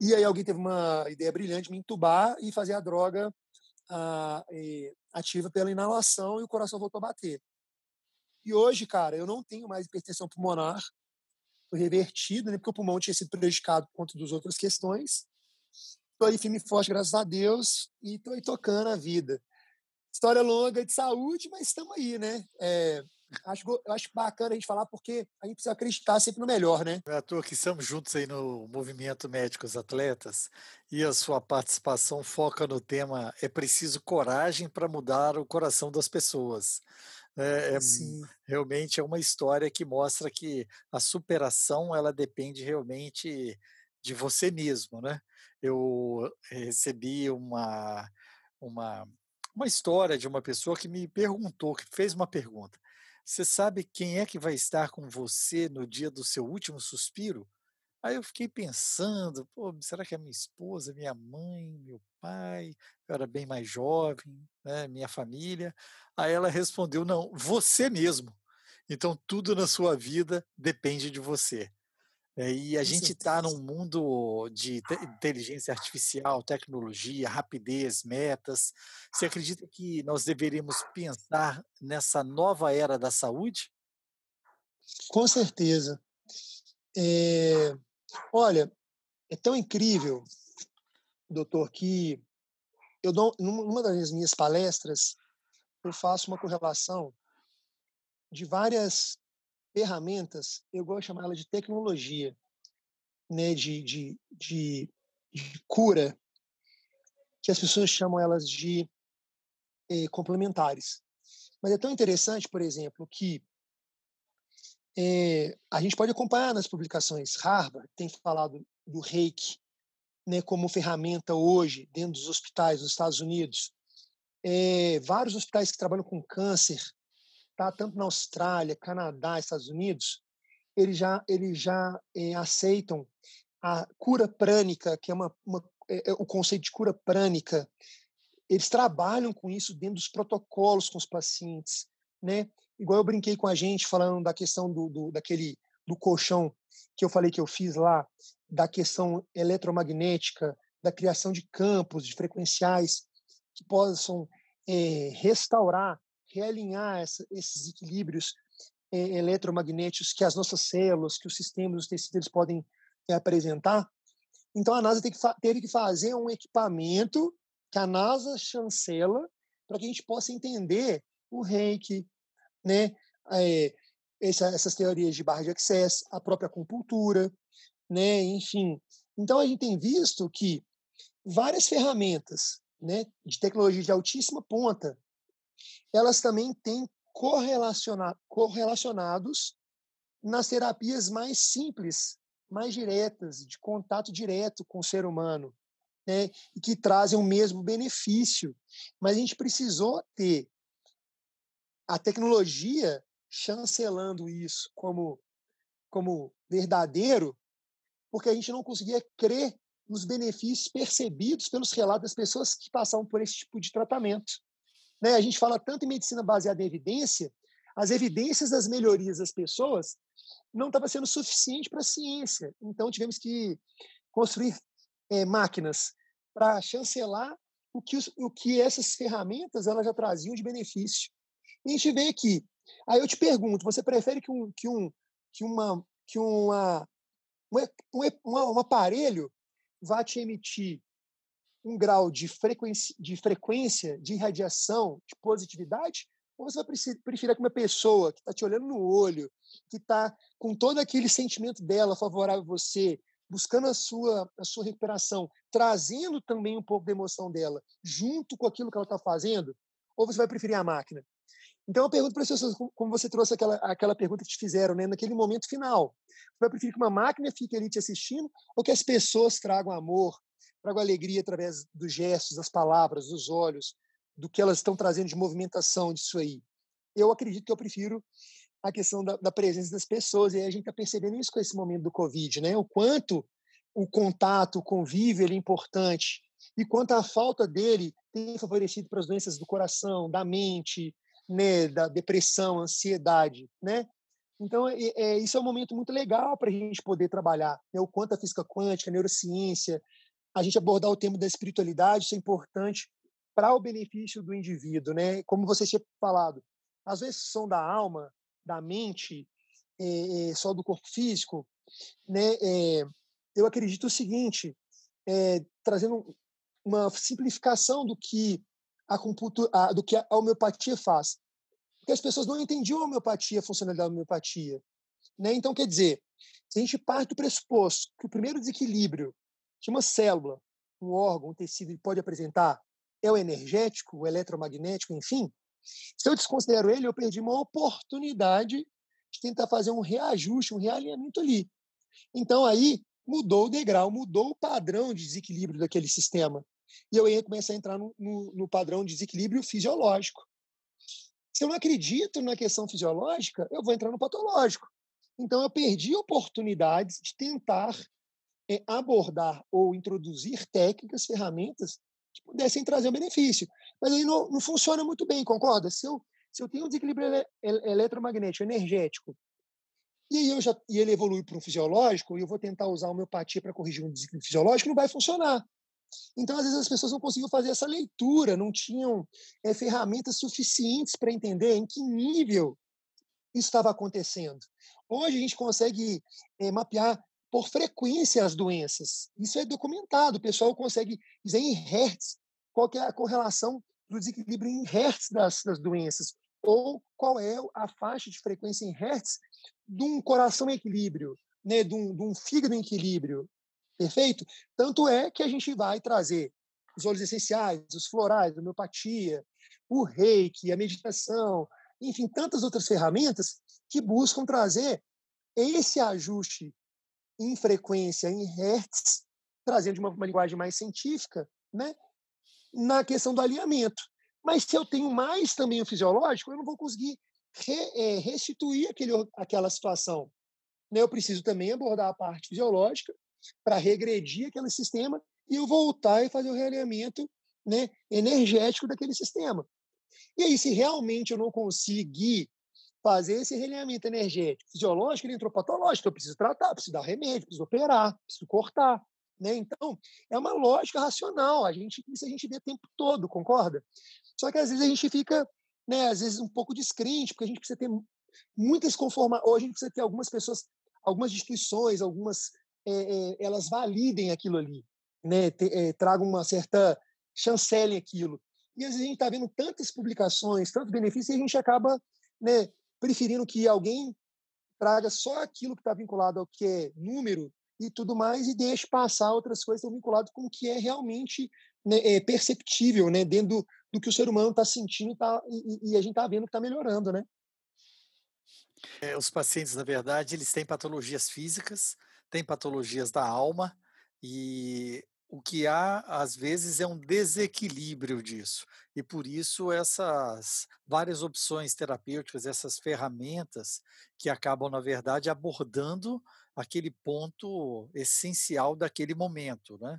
E aí alguém teve uma ideia brilhante de me entubar e fazer a droga a, e, ativa pela inalação e o coração voltou a bater. E hoje, cara, eu não tenho mais hipertensão pulmonar, foi revertido, né, porque o pulmão tinha sido prejudicado por conta das outras questões. Estou aí firme e forte, graças a Deus, e estou aí tocando a vida. História longa de saúde, mas estamos aí, né? É, acho, eu acho bacana a gente falar porque a gente precisa acreditar sempre no melhor, né? É à toa que estamos juntos aí no Movimento Médicos Atletas e a sua participação foca no tema é preciso coragem para mudar o coração das pessoas. É, é, realmente é uma história que mostra que a superação ela depende realmente de você mesmo, né? Eu recebi uma, uma, uma história de uma pessoa que me perguntou, que fez uma pergunta. Você sabe quem é que vai estar com você no dia do seu último suspiro? Aí eu fiquei pensando, será que é minha esposa, minha mãe, meu pai? Eu era bem mais jovem, né, minha família. Aí ela respondeu, não, você mesmo. Então tudo na sua vida depende de você. É, e a gente está num mundo de inteligência artificial, tecnologia, rapidez, metas. Você acredita que nós deveríamos pensar nessa nova era da saúde? Com certeza. É, olha, é tão incrível, doutor, que eu dou, numa das minhas palestras eu faço uma correlação de várias ferramentas, eu gosto de chamar ela de tecnologia, né, de, de, de, de cura, que as pessoas chamam elas de eh, complementares. Mas é tão interessante, por exemplo, que eh, a gente pode acompanhar nas publicações. Harvard tem falado do reiki né, como ferramenta hoje dentro dos hospitais dos Estados Unidos. É, vários hospitais que trabalham com câncer tá? tanto na Austrália, Canadá, Estados Unidos, eles já, eles já é, aceitam a cura prânica, que é, uma, uma é, é, o conceito de cura prânica. Eles trabalham com isso dentro dos protocolos com os pacientes, né? Igual eu brinquei com a gente falando da questão do, do daquele do colchão que eu falei que eu fiz lá, da questão eletromagnética, da criação de campos, de frequenciais que possam é, restaurar realinhar essa, esses equilíbrios é, eletromagnéticos que as nossas células, que os sistemas, os tecidos podem é, apresentar. Então, a NASA que teve que fazer um equipamento que a NASA chancela para que a gente possa entender o reiki, né? É, essa, essas teorias de barra de acesso, a própria acupuntura, né? enfim. Então, a gente tem visto que várias ferramentas né, de tecnologia de altíssima ponta elas também têm correlaciona correlacionados nas terapias mais simples, mais diretas, de contato direto com o ser humano. né, e que trazem o mesmo benefício. Mas a gente precisou ter a tecnologia chancelando isso como, como verdadeiro, porque a gente não conseguia crer nos benefícios percebidos pelos relatos das pessoas que passavam por esse tipo de tratamento. Né? A gente fala tanto em medicina baseada em evidência, as evidências das melhorias das pessoas não estava sendo suficiente para a ciência. Então tivemos que construir é, máquinas para chancelar o que, o que essas ferramentas elas já traziam de benefício. E a gente vê aqui. Aí eu te pergunto, você prefere que um, que um, que uma, que uma, um, um, um aparelho vá te emitir um grau de frequência, de frequência de radiação, de positividade, ou você vai preferir que uma pessoa que está te olhando no olho, que está com todo aquele sentimento dela favorável a você, buscando a sua, a sua recuperação, trazendo também um pouco da emoção dela, junto com aquilo que ela está fazendo, ou você vai preferir a máquina? Então eu pergunto para as pessoas, como você trouxe aquela, aquela pergunta que te fizeram, né, naquele momento final. Você vai preferir que uma máquina fique ali te assistindo ou que as pessoas tragam amor, tragam alegria através dos gestos, das palavras, dos olhos, do que elas estão trazendo de movimentação disso aí? Eu acredito que eu prefiro a questão da, da presença das pessoas, e a gente está percebendo isso com esse momento do Covid, né? O quanto o contato, o convívio ele é importante, e quanto a falta dele tem favorecido para as doenças do coração, da mente, né, da depressão, ansiedade, né? Então, é, é, isso é um momento muito legal para a gente poder trabalhar, né? o quanto a física quântica, a neurociência, a gente abordar o tema da espiritualidade, isso é importante para o benefício do indivíduo, né? Como você tinha falado, às vezes são da alma, da mente, é, só do corpo físico, né? É, eu acredito o seguinte, é, trazendo uma simplificação do que a, a, do que a homeopatia faz. Porque as pessoas não entendiam a homeopatia, a funcionalidade da homeopatia. Né? Então, quer dizer, se a gente parte do pressuposto que o primeiro desequilíbrio que uma célula, um órgão, um tecido pode apresentar é o energético, o eletromagnético, enfim, se eu desconsidero ele, eu perdi uma oportunidade de tentar fazer um reajuste, um realinhamento ali. Então, aí, mudou o degrau, mudou o padrão de desequilíbrio daquele sistema. E eu ia começar a entrar no, no, no padrão de desequilíbrio fisiológico. Se eu não acredito na questão fisiológica, eu vou entrar no patológico. Então, eu perdi oportunidades de tentar é, abordar ou introduzir técnicas, ferramentas que pudessem trazer um benefício. Mas aí não, não funciona muito bem, concorda? Se eu, se eu tenho um desequilíbrio ele, eletromagnético, energético, e aí eu já, e ele evolui para um fisiológico, e eu vou tentar usar a homeopatia para corrigir um desequilíbrio fisiológico, não vai funcionar. Então, às vezes, as pessoas não conseguiam fazer essa leitura, não tinham é, ferramentas suficientes para entender em que nível isso estava acontecendo. Hoje, a gente consegue é, mapear por frequência as doenças. Isso é documentado. O pessoal consegue dizer em hertz qual é a correlação do desequilíbrio em hertz das, das doenças, ou qual é a faixa de frequência em hertz de um coração em equilíbrio, né, de, um, de um fígado em equilíbrio. Perfeito? Tanto é que a gente vai trazer os óleos essenciais, os florais, a homeopatia, o reiki, a meditação, enfim, tantas outras ferramentas que buscam trazer esse ajuste em frequência, em hertz, trazendo de uma, uma linguagem mais científica, né, na questão do alinhamento. Mas se eu tenho mais também o fisiológico, eu não vou conseguir re, é, restituir aquele, aquela situação. Né? Eu preciso também abordar a parte fisiológica para regredir aquele sistema e eu voltar e fazer o realinhamento né, energético daquele sistema. E aí, se realmente eu não conseguir fazer esse realinhamento energético, fisiológico, ele entrou patológico, eu preciso tratar, preciso dar remédio, preciso operar, preciso cortar. Né? Então, é uma lógica racional, a gente, isso a gente vê o tempo todo, concorda? Só que às vezes a gente fica, né, às vezes um pouco descrente, porque a gente precisa ter muitas conformações, ou a gente precisa ter algumas pessoas, algumas instituições, algumas, é, é, elas validem aquilo ali, né, é, tragam uma certa chancelem aquilo. E às vezes a gente está vendo tantas publicações, tantos benefícios, e a gente acaba né, preferindo que alguém traga só aquilo que está vinculado ao que é número e tudo mais e deixe passar outras coisas que estão vinculadas com o que é realmente né, é perceptível né, dentro do, do, que o ser humano está sentindo tá, e, e, a gente está vendo que está melhorando, né? É, os pacientes, na verdade, eles têm patologias físicas, têm patologias da alma e o que há, às vezes, é um desequilíbrio disso. E por isso essas várias opções terapêuticas, essas ferramentas que acabam, na verdade, abordando aquele ponto essencial daquele momento, né?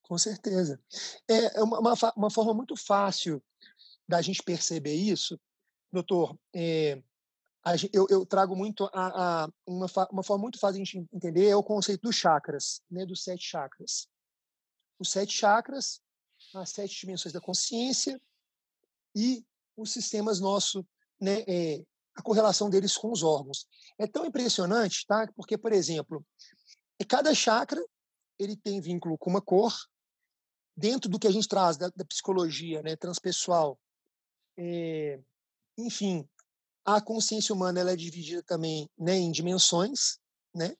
Com certeza. É, é uma, uma, uma forma muito fácil da gente perceber isso, doutor. É, eu, eu, trago muito a, a uma, uma, forma muito fácil de a gente entender é o conceito dos chakras, né, dos sete chakras os sete chakras, as sete dimensões da consciência e os sistemas nossos, né, é, a correlação deles com os órgãos. É tão impressionante, tá? Porque, por exemplo, cada chakra ele tem vínculo com uma cor. Dentro do que a gente traz da, da psicologia, né, transpessoal, é, enfim, a consciência humana ela é dividida também né, em dimensões, né?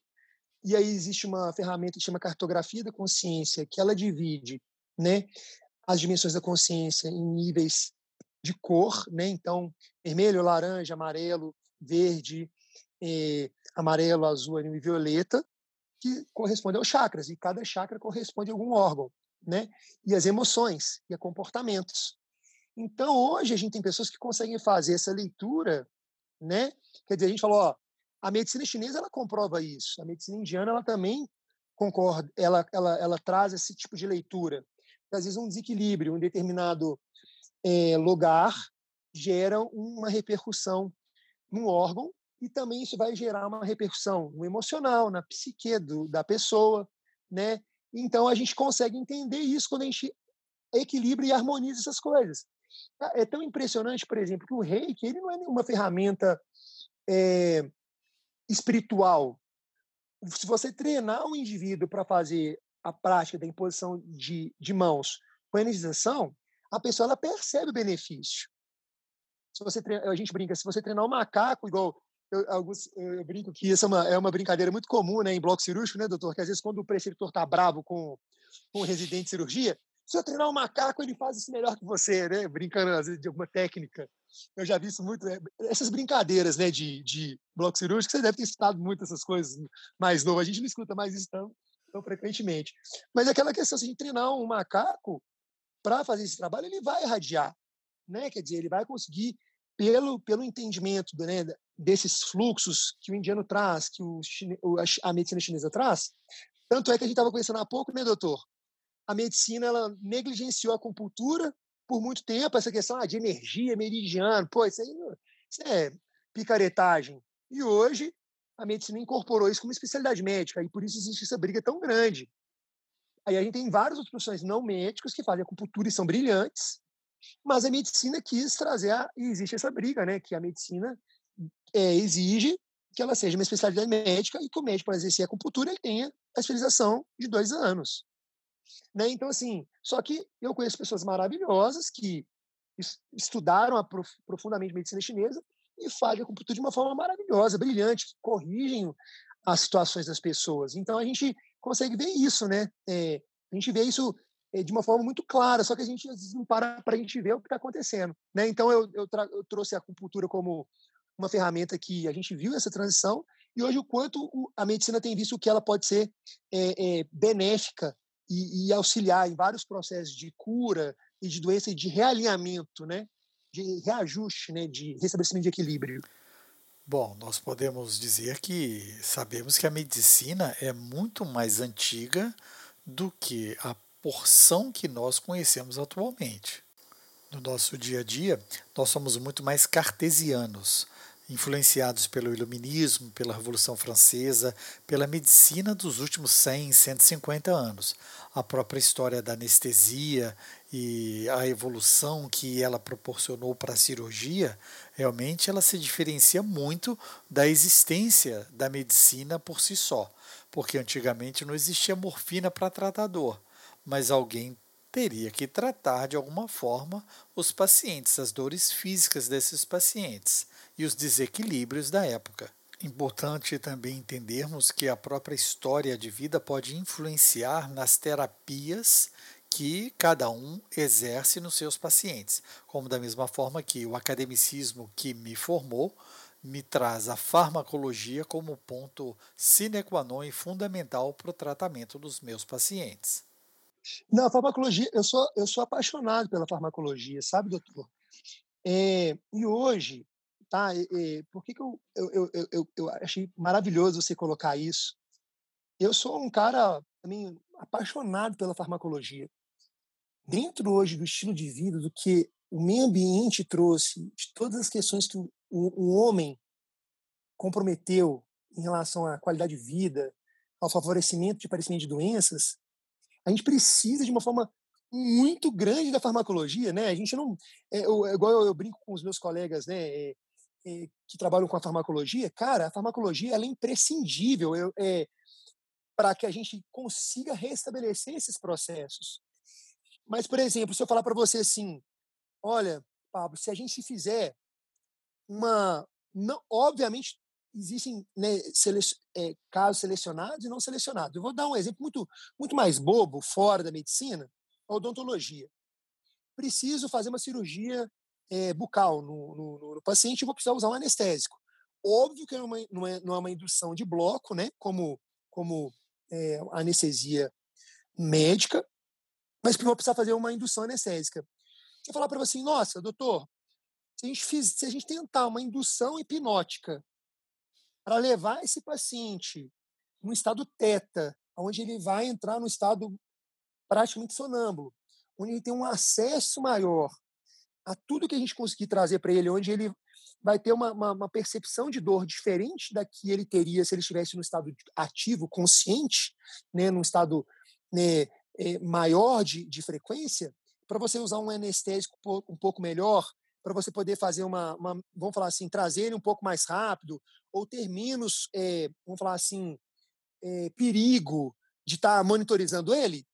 E aí existe uma ferramenta que chama cartografia da consciência, que ela divide, né, as dimensões da consciência em níveis de cor, né? Então, vermelho, laranja, amarelo, verde, eh, amarelo, azul e violeta, que corresponde aos chakras, e cada chakra corresponde a algum órgão, né? E as emoções e a comportamentos. Então, hoje a gente tem pessoas que conseguem fazer essa leitura, né? Quer dizer, a gente falou, ó, a medicina chinesa ela comprova isso. A medicina indiana ela também concorda, ela, ela, ela traz esse tipo de leitura. Às vezes um desequilíbrio em um determinado é, lugar gera uma repercussão no órgão e também isso vai gerar uma repercussão no emocional, na psique do, da pessoa, né? Então a gente consegue entender isso quando a gente equilibra e harmoniza essas coisas. É tão impressionante, por exemplo, que o reiki ele não é nenhuma ferramenta é, espiritual. Se você treinar um indivíduo para fazer a prática da imposição de, de mãos com energização, a pessoa ela percebe o benefício. Se você treina, a gente brinca, se você treinar um macaco, igual eu, eu brinco que isso é uma, é uma brincadeira muito comum né, em bloco cirúrgico, né, doutor? Que às vezes quando o preceptor está bravo com, com o residente de cirurgia, se eu treinar um macaco, ele faz isso melhor que você, né? Brincando às vezes de alguma técnica eu já vi isso muito, né? essas brincadeiras, né, de, de bloco cirúrgico, você deve ter escutado muito essas coisas mais novo. A gente não escuta mais isso tão, tão frequentemente. Mas aquela questão, se a gente treinar um macaco para fazer esse trabalho, ele vai irradiar, né? Quer dizer, ele vai conseguir pelo pelo entendimento né, desses fluxos que o indiano traz, que o, a medicina chinesa traz. Tanto é que a gente estava conversando há pouco, né, doutor? A medicina ela negligenciou a acupuntura por muito tempo essa questão ah, de energia meridiana, pô, isso aí isso é picaretagem. E hoje a medicina incorporou isso como especialidade médica e por isso existe essa briga tão grande. Aí a gente tem várias outras profissões não médicos que fazem acupuntura e são brilhantes, mas a medicina quis trazer a, e existe essa briga, né, que a medicina é, exige que ela seja uma especialidade médica e que o médico para exercer a acupuntura ele tenha a especialização de dois anos. Né? Então, assim, só que eu conheço pessoas maravilhosas que estudaram prof, profundamente medicina chinesa e fazem acupuntura de uma forma maravilhosa, brilhante, que corrigem as situações das pessoas. Então, a gente consegue ver isso, né? É, a gente vê isso é, de uma forma muito clara, só que a gente às vezes não para para a gente ver o que está acontecendo. Né? Então, eu, eu, eu, trouxe a acupuntura como uma ferramenta que a gente viu essa transição e hoje o quanto a medicina tem visto que ela pode ser é, é, benéfica e, e, auxiliar em vários processos de cura e de doença e de realinhamento, né? de reajuste, né? de restabelecimento de equilíbrio. Bom, nós podemos dizer que sabemos que a medicina é muito mais antiga do que a porção que nós conhecemos atualmente. No nosso dia a dia, nós somos muito mais cartesianos influenciados pelo Iluminismo, pela Revolução Francesa, pela medicina dos últimos 100, 150 anos. A própria história da anestesia e a evolução que ela proporcionou para a cirurgia, realmente ela se diferencia muito da existência da medicina por si só, porque antigamente não existia morfina para tratador, mas alguém teria que tratar de alguma forma os pacientes, as dores físicas desses pacientes e os desequilíbrios da época. Importante também entendermos que a própria história de vida pode influenciar nas terapias que cada um exerce nos seus pacientes, como da mesma forma que o academicismo que me formou me traz a farmacologia como ponto sine qua non e fundamental para o tratamento dos meus pacientes. Não, a farmacologia, eu sou, eu sou apaixonado pela farmacologia, sabe, doutor? É, e hoje, tá? É, é, por que, que eu, eu, eu, eu, eu achei maravilhoso você colocar isso? Eu sou um cara também apaixonado pela farmacologia. Dentro hoje do estilo de vida, do que o meio ambiente trouxe, de todas as questões que o, o, homem comprometeu em relação à qualidade de vida, ao favorecimento de aparecimento de doenças, a gente precisa de uma forma muito grande da farmacologia, né? A gente não, é, eu, igual eu, eu, brinco com os meus colegas, né, é, é, que trabalham com a farmacologia, cara, a farmacologia ela é imprescindível é, para que a gente consiga restabelecer esses processos. Mas, por exemplo, se eu falar para você assim, olha, Pablo, se a gente fizer uma, não, obviamente existem né, sele é, casos selecionados e não selecionados. Eu vou dar um exemplo muito, muito mais bobo, fora da medicina, a odontologia. Preciso fazer uma cirurgia é, bucal no, no, no, paciente e vou precisar usar um anestésico. Óbvio que é, é, não é uma indução de bloco, né, como, como é, anestesia médica, mas vou precisar fazer uma indução anestésica. Eu falar para você, nossa, doutor, se a gente, fiz, se a gente tentar uma indução hipnótica para levar esse paciente num estado teta, onde ele vai entrar no estado praticamente sonâmbulo, onde ele tem um acesso maior a tudo que a gente conseguir trazer para ele, onde ele vai ter uma, uma, uma, percepção de dor diferente da que ele teria se ele estivesse no estado ativo, consciente, né, num estado né, é, maior de, de frequência, para você usar um anestésico um pouco melhor, para você poder fazer uma, uma, vamos falar assim, trazer ele um pouco mais rápido, ou ter menos, é, vamos falar assim, é, perigo de estar tá monitorizando ele,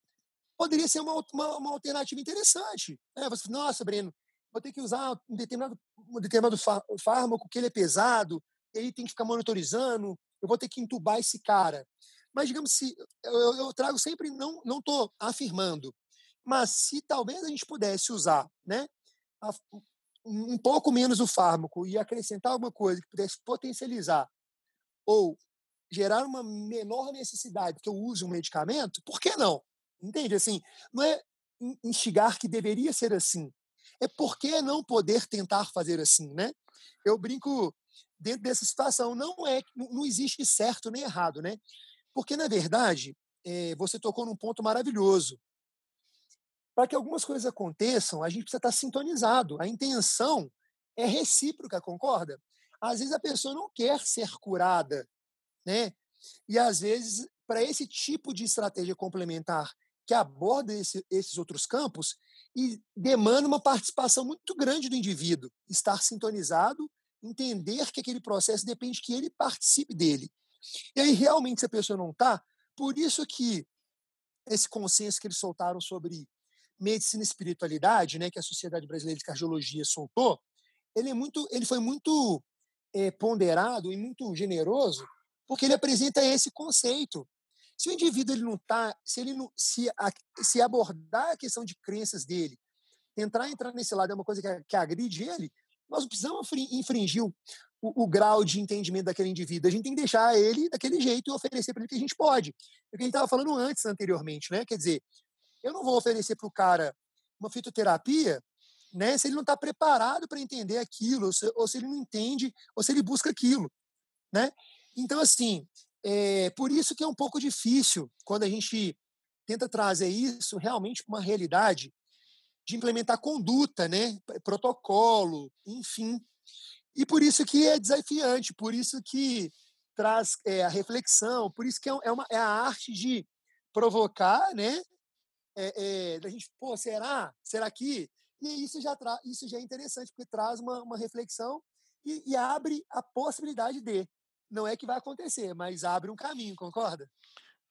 poderia ser uma, uma, uma alternativa interessante. Né? Você, nossa, Breno, vou ter que usar um determinado, um determinado fármaco que ele é pesado, ele tem que ficar monitorizando, eu vou ter que entubar esse cara. Mas, digamos, se eu, eu trago sempre, não estou afirmando, mas se talvez a gente pudesse usar né, a, um pouco menos o fármaco e acrescentar alguma coisa que pudesse potencializar ou gerar uma menor necessidade que eu use um medicamento, por que não? Entende? Assim, não é instigar que deveria ser assim. É por que não poder tentar fazer assim, né? Eu brinco dentro dessa situação. Não é, não existe certo nem errado, né? Porque, na verdade, é, você tocou num ponto maravilhoso para que algumas coisas aconteçam, a gente precisa estar sintonizado. A intenção é recíproca, concorda? Às vezes a pessoa não quer ser curada, né? E às vezes, para esse tipo de estratégia complementar que aborda esse, esses outros campos, e demanda uma participação muito grande do indivíduo, estar sintonizado, entender que aquele processo depende que ele participe dele. E aí, realmente, se a pessoa não está, por isso que esse consenso que eles soltaram sobre medicina e espiritualidade, né, que a Sociedade Brasileira de Cardiologia soltou, ele é muito, ele foi muito é, ponderado e muito generoso, porque ele apresenta esse conceito. Se o indivíduo ele não tá, se ele não, se, a, se abordar a questão de crenças dele, tentar entrar nesse lado é uma coisa que, que agride ele, nós não precisamos infringir o, o, o, grau de entendimento daquele indivíduo. A gente tem que deixar ele daquele jeito e oferecer para ele o que a gente pode. É o que a gente estava falando antes, anteriormente, né? Quer dizer, eu não vou oferecer para o cara uma fitoterapia né, se ele não está preparado para entender aquilo, ou se, ou se, ele não entende, ou se ele busca aquilo. Né? Então, assim, é por isso que é um pouco difícil quando a gente tenta trazer isso realmente para uma realidade de implementar conduta, né, protocolo, enfim. E por isso que é desafiante, por isso que traz é, a reflexão, por isso que é, é uma, é a arte de provocar, né, é, é, gente, pô, será? Será que? E isso já, tra isso já é interessante, porque traz uma, uma reflexão e, e abre a possibilidade de. Não é que vai acontecer, mas abre um caminho, concorda?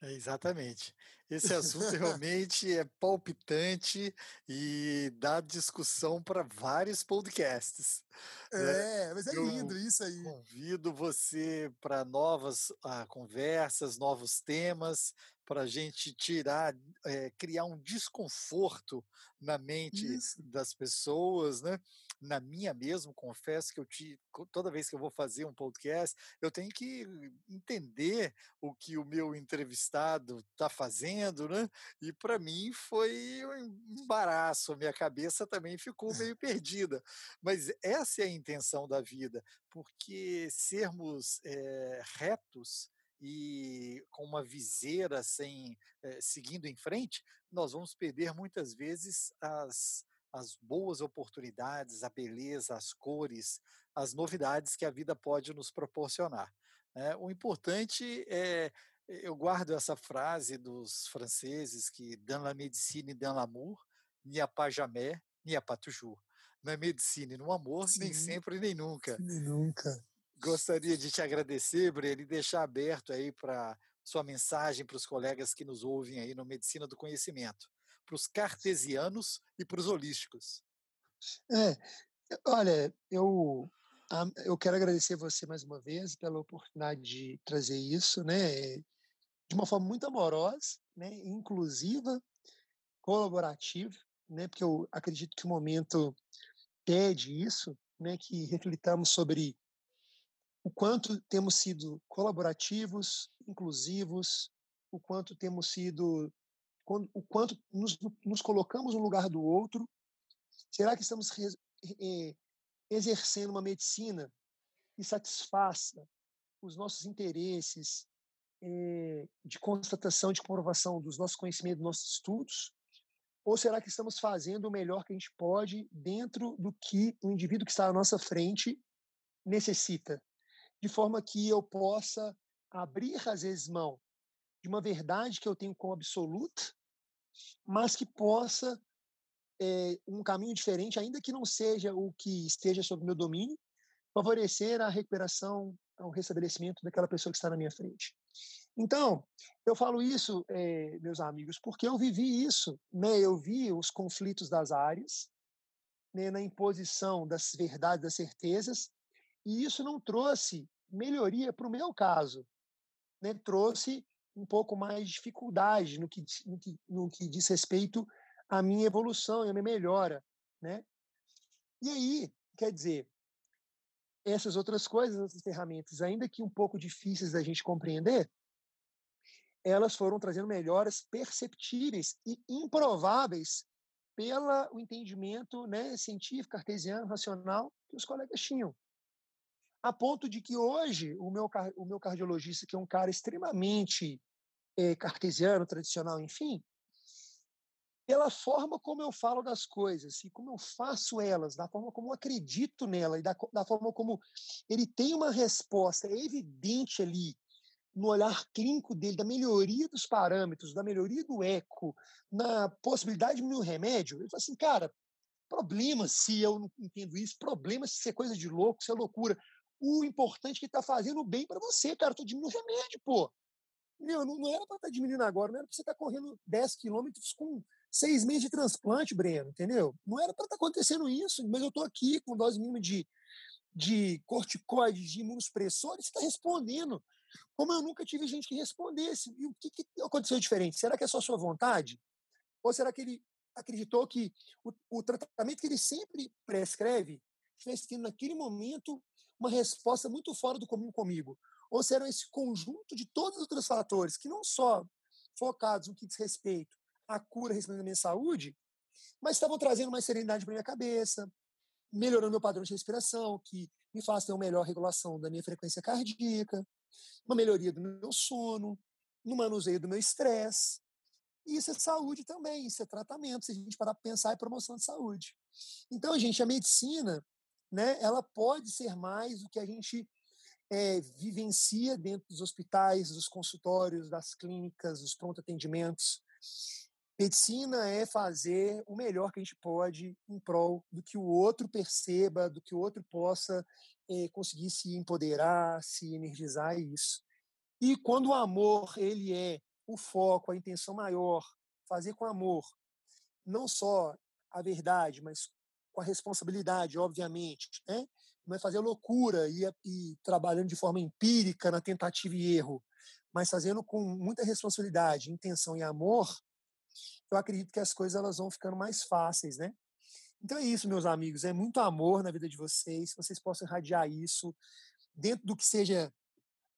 É, exatamente. Esse assunto realmente é palpitante e dá discussão para vários podcasts. Né? É, mas é lindo isso aí. Convido você para novas ah, conversas, novos temas, para a gente tirar, é, criar um desconforto na mente Isso. das pessoas, né? Na minha mesmo, confesso que eu te, toda vez que eu vou fazer um podcast, eu tenho que entender o que o meu entrevistado está fazendo, né? E para mim foi um embaraço, a minha cabeça também ficou meio perdida. Mas essa é a intenção da vida, porque sermos é, retos e com uma viseira sem é, seguindo em frente, nós vamos perder muitas vezes as, as boas oportunidades, a beleza, as cores, as novidades que a vida pode nos proporcionar. Né? O importante é, eu guardo essa frase dos franceses que dans la médecine, dans l'amour, ni a pas jamais, ni a pas toujours. Na medicina e no amor, Sim. nem sempre nem nunca. Nem nunca. Gostaria de te agradecer, Breno, e deixar aberto aí para sua mensagem para os colegas que nos ouvem aí no Medicina do Conhecimento, para os cartesianos e para os holísticos. É, olha, eu eu quero agradecer você mais uma vez pela oportunidade de trazer isso, né, de uma forma muito amorosa, né, inclusiva, colaborativa, né, porque eu acredito que o momento pede isso, né, que <laughs> reflitamos sobre o quanto temos sido colaborativos, inclusivos, o quanto temos sido, o quanto nos, nos colocamos no lugar do outro. Será que estamos eh, exercendo uma medicina que satisfaça os nossos interesses eh, de constatação, de comprovação dos nossos conhecimentos, dos nossos estudos? Ou será que estamos fazendo o melhor que a gente pode dentro do que o indivíduo que está à nossa frente necessita? De forma que eu possa abrir, às vezes, mão de uma verdade que eu tenho como absoluta, mas que possa é, um caminho diferente, ainda que não seja o que esteja sob meu domínio, favorecer a recuperação, o restabelecimento daquela pessoa que está na minha frente. Então, eu falo isso, é, meus amigos, porque eu vivi isso, né? Eu vi os conflitos das áreas, né, na imposição das verdades, das certezas, e isso não trouxe melhoria para o meu caso, né? trouxe um pouco mais de dificuldade no que, no que, no que diz respeito à minha evolução e à minha melhora. Né? E aí, quer dizer, essas outras coisas, essas ferramentas, ainda que um pouco difíceis da gente compreender, elas foram trazendo melhoras perceptíveis e improváveis pelo entendimento né, científico, cartesiano, racional que os colegas tinham a ponto de que hoje o meu, o meu cardiologista, que é um cara extremamente é, cartesiano, tradicional, enfim, pela forma como eu falo das coisas e como eu faço elas, da forma como eu acredito nela e da, da forma como ele tem uma resposta evidente ali no olhar clínico dele, da melhoria dos parâmetros, da melhoria do eco, na possibilidade de o remédio, ele fala assim, cara, problema se eu não entendo isso, problema se isso é coisa de louco, se é loucura. O importante é que está fazendo bem para você, cara. Tô diminuindo o remédio, pô. Meu, não, não era para estar tá diminuindo agora, não era para você estar tá correndo 10 quilômetros com seis meses de transplante, Breno, entendeu? Não era para estar tá acontecendo isso, mas eu estou aqui com dose mínima de, de corticoides, de imunossupressores, você está respondendo. Como eu nunca tive gente que respondesse. E o que, que aconteceu diferente? Será que é só sua vontade? Ou será que ele acreditou que o, o tratamento que ele sempre prescreve estivesse tendo naquele momento uma resposta muito fora do comum comigo. Ou será esse conjunto de todos os outros fatores que não só focados no que diz respeito à cura, respeito à minha saúde, mas estavam trazendo mais serenidade para minha cabeça, melhorando meu padrão de respiração, que me faz ter uma melhor regulação da minha frequência cardíaca, uma melhoria do meu sono, no manuseio do meu estresse. E isso é saúde também, isso é tratamento, se a gente parar para pensar, é promoção de saúde. Então, gente, a medicina né, ela pode ser mais do que a gente é, vivencia dentro dos hospitais, dos consultórios, das clínicas, dos pronto-atendimentos. Medicina é fazer o melhor que a gente pode em prol do que o outro perceba, do que o outro possa é, conseguir se empoderar, se energizar, isso. E quando o amor ele é o foco, a intenção maior, fazer com amor não só a verdade, mas com a responsabilidade, obviamente, né? não é fazer loucura e, e trabalhando de forma empírica na tentativa e erro, mas fazendo com muita responsabilidade, intenção e amor, eu acredito que as coisas elas vão ficando mais fáceis, né? Então é isso, meus amigos, é muito amor na vida de vocês, vocês possam irradiar isso dentro do que seja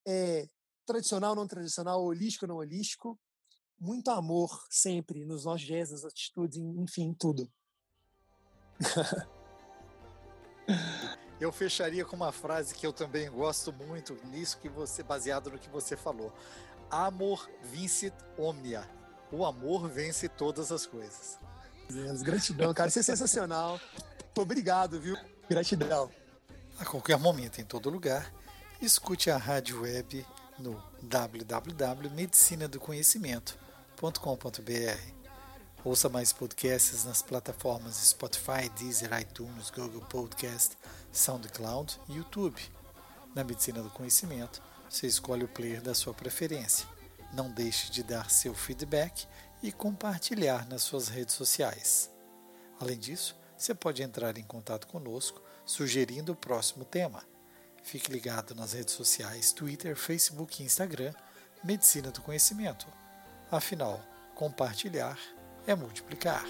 é, tradicional, não tradicional, holístico, não holístico, muito amor sempre nos nossos gestos, atitudes, enfim, tudo. Eu fecharia com uma frase que eu também gosto muito nisso que você baseado no que você falou. Amor vincit omnia. O amor vence todas as coisas. Gratidão, cara, isso é sensacional. Obrigado, viu? Gratidão. A qualquer momento, em todo lugar, escute a rádio web no www.medicinadoconhecimento.com.br Ouça mais podcasts nas plataformas Spotify, Deezer, iTunes, Google Podcast, SoundCloud e YouTube. Na Medicina do Conhecimento, você escolhe o player da sua preferência. Não deixe de dar seu feedback e compartilhar nas suas redes sociais. Além disso, você pode entrar em contato conosco sugerindo o próximo tema. Fique ligado nas redes sociais Twitter, Facebook e Instagram Medicina do Conhecimento. Afinal, compartilhar é multiplicar.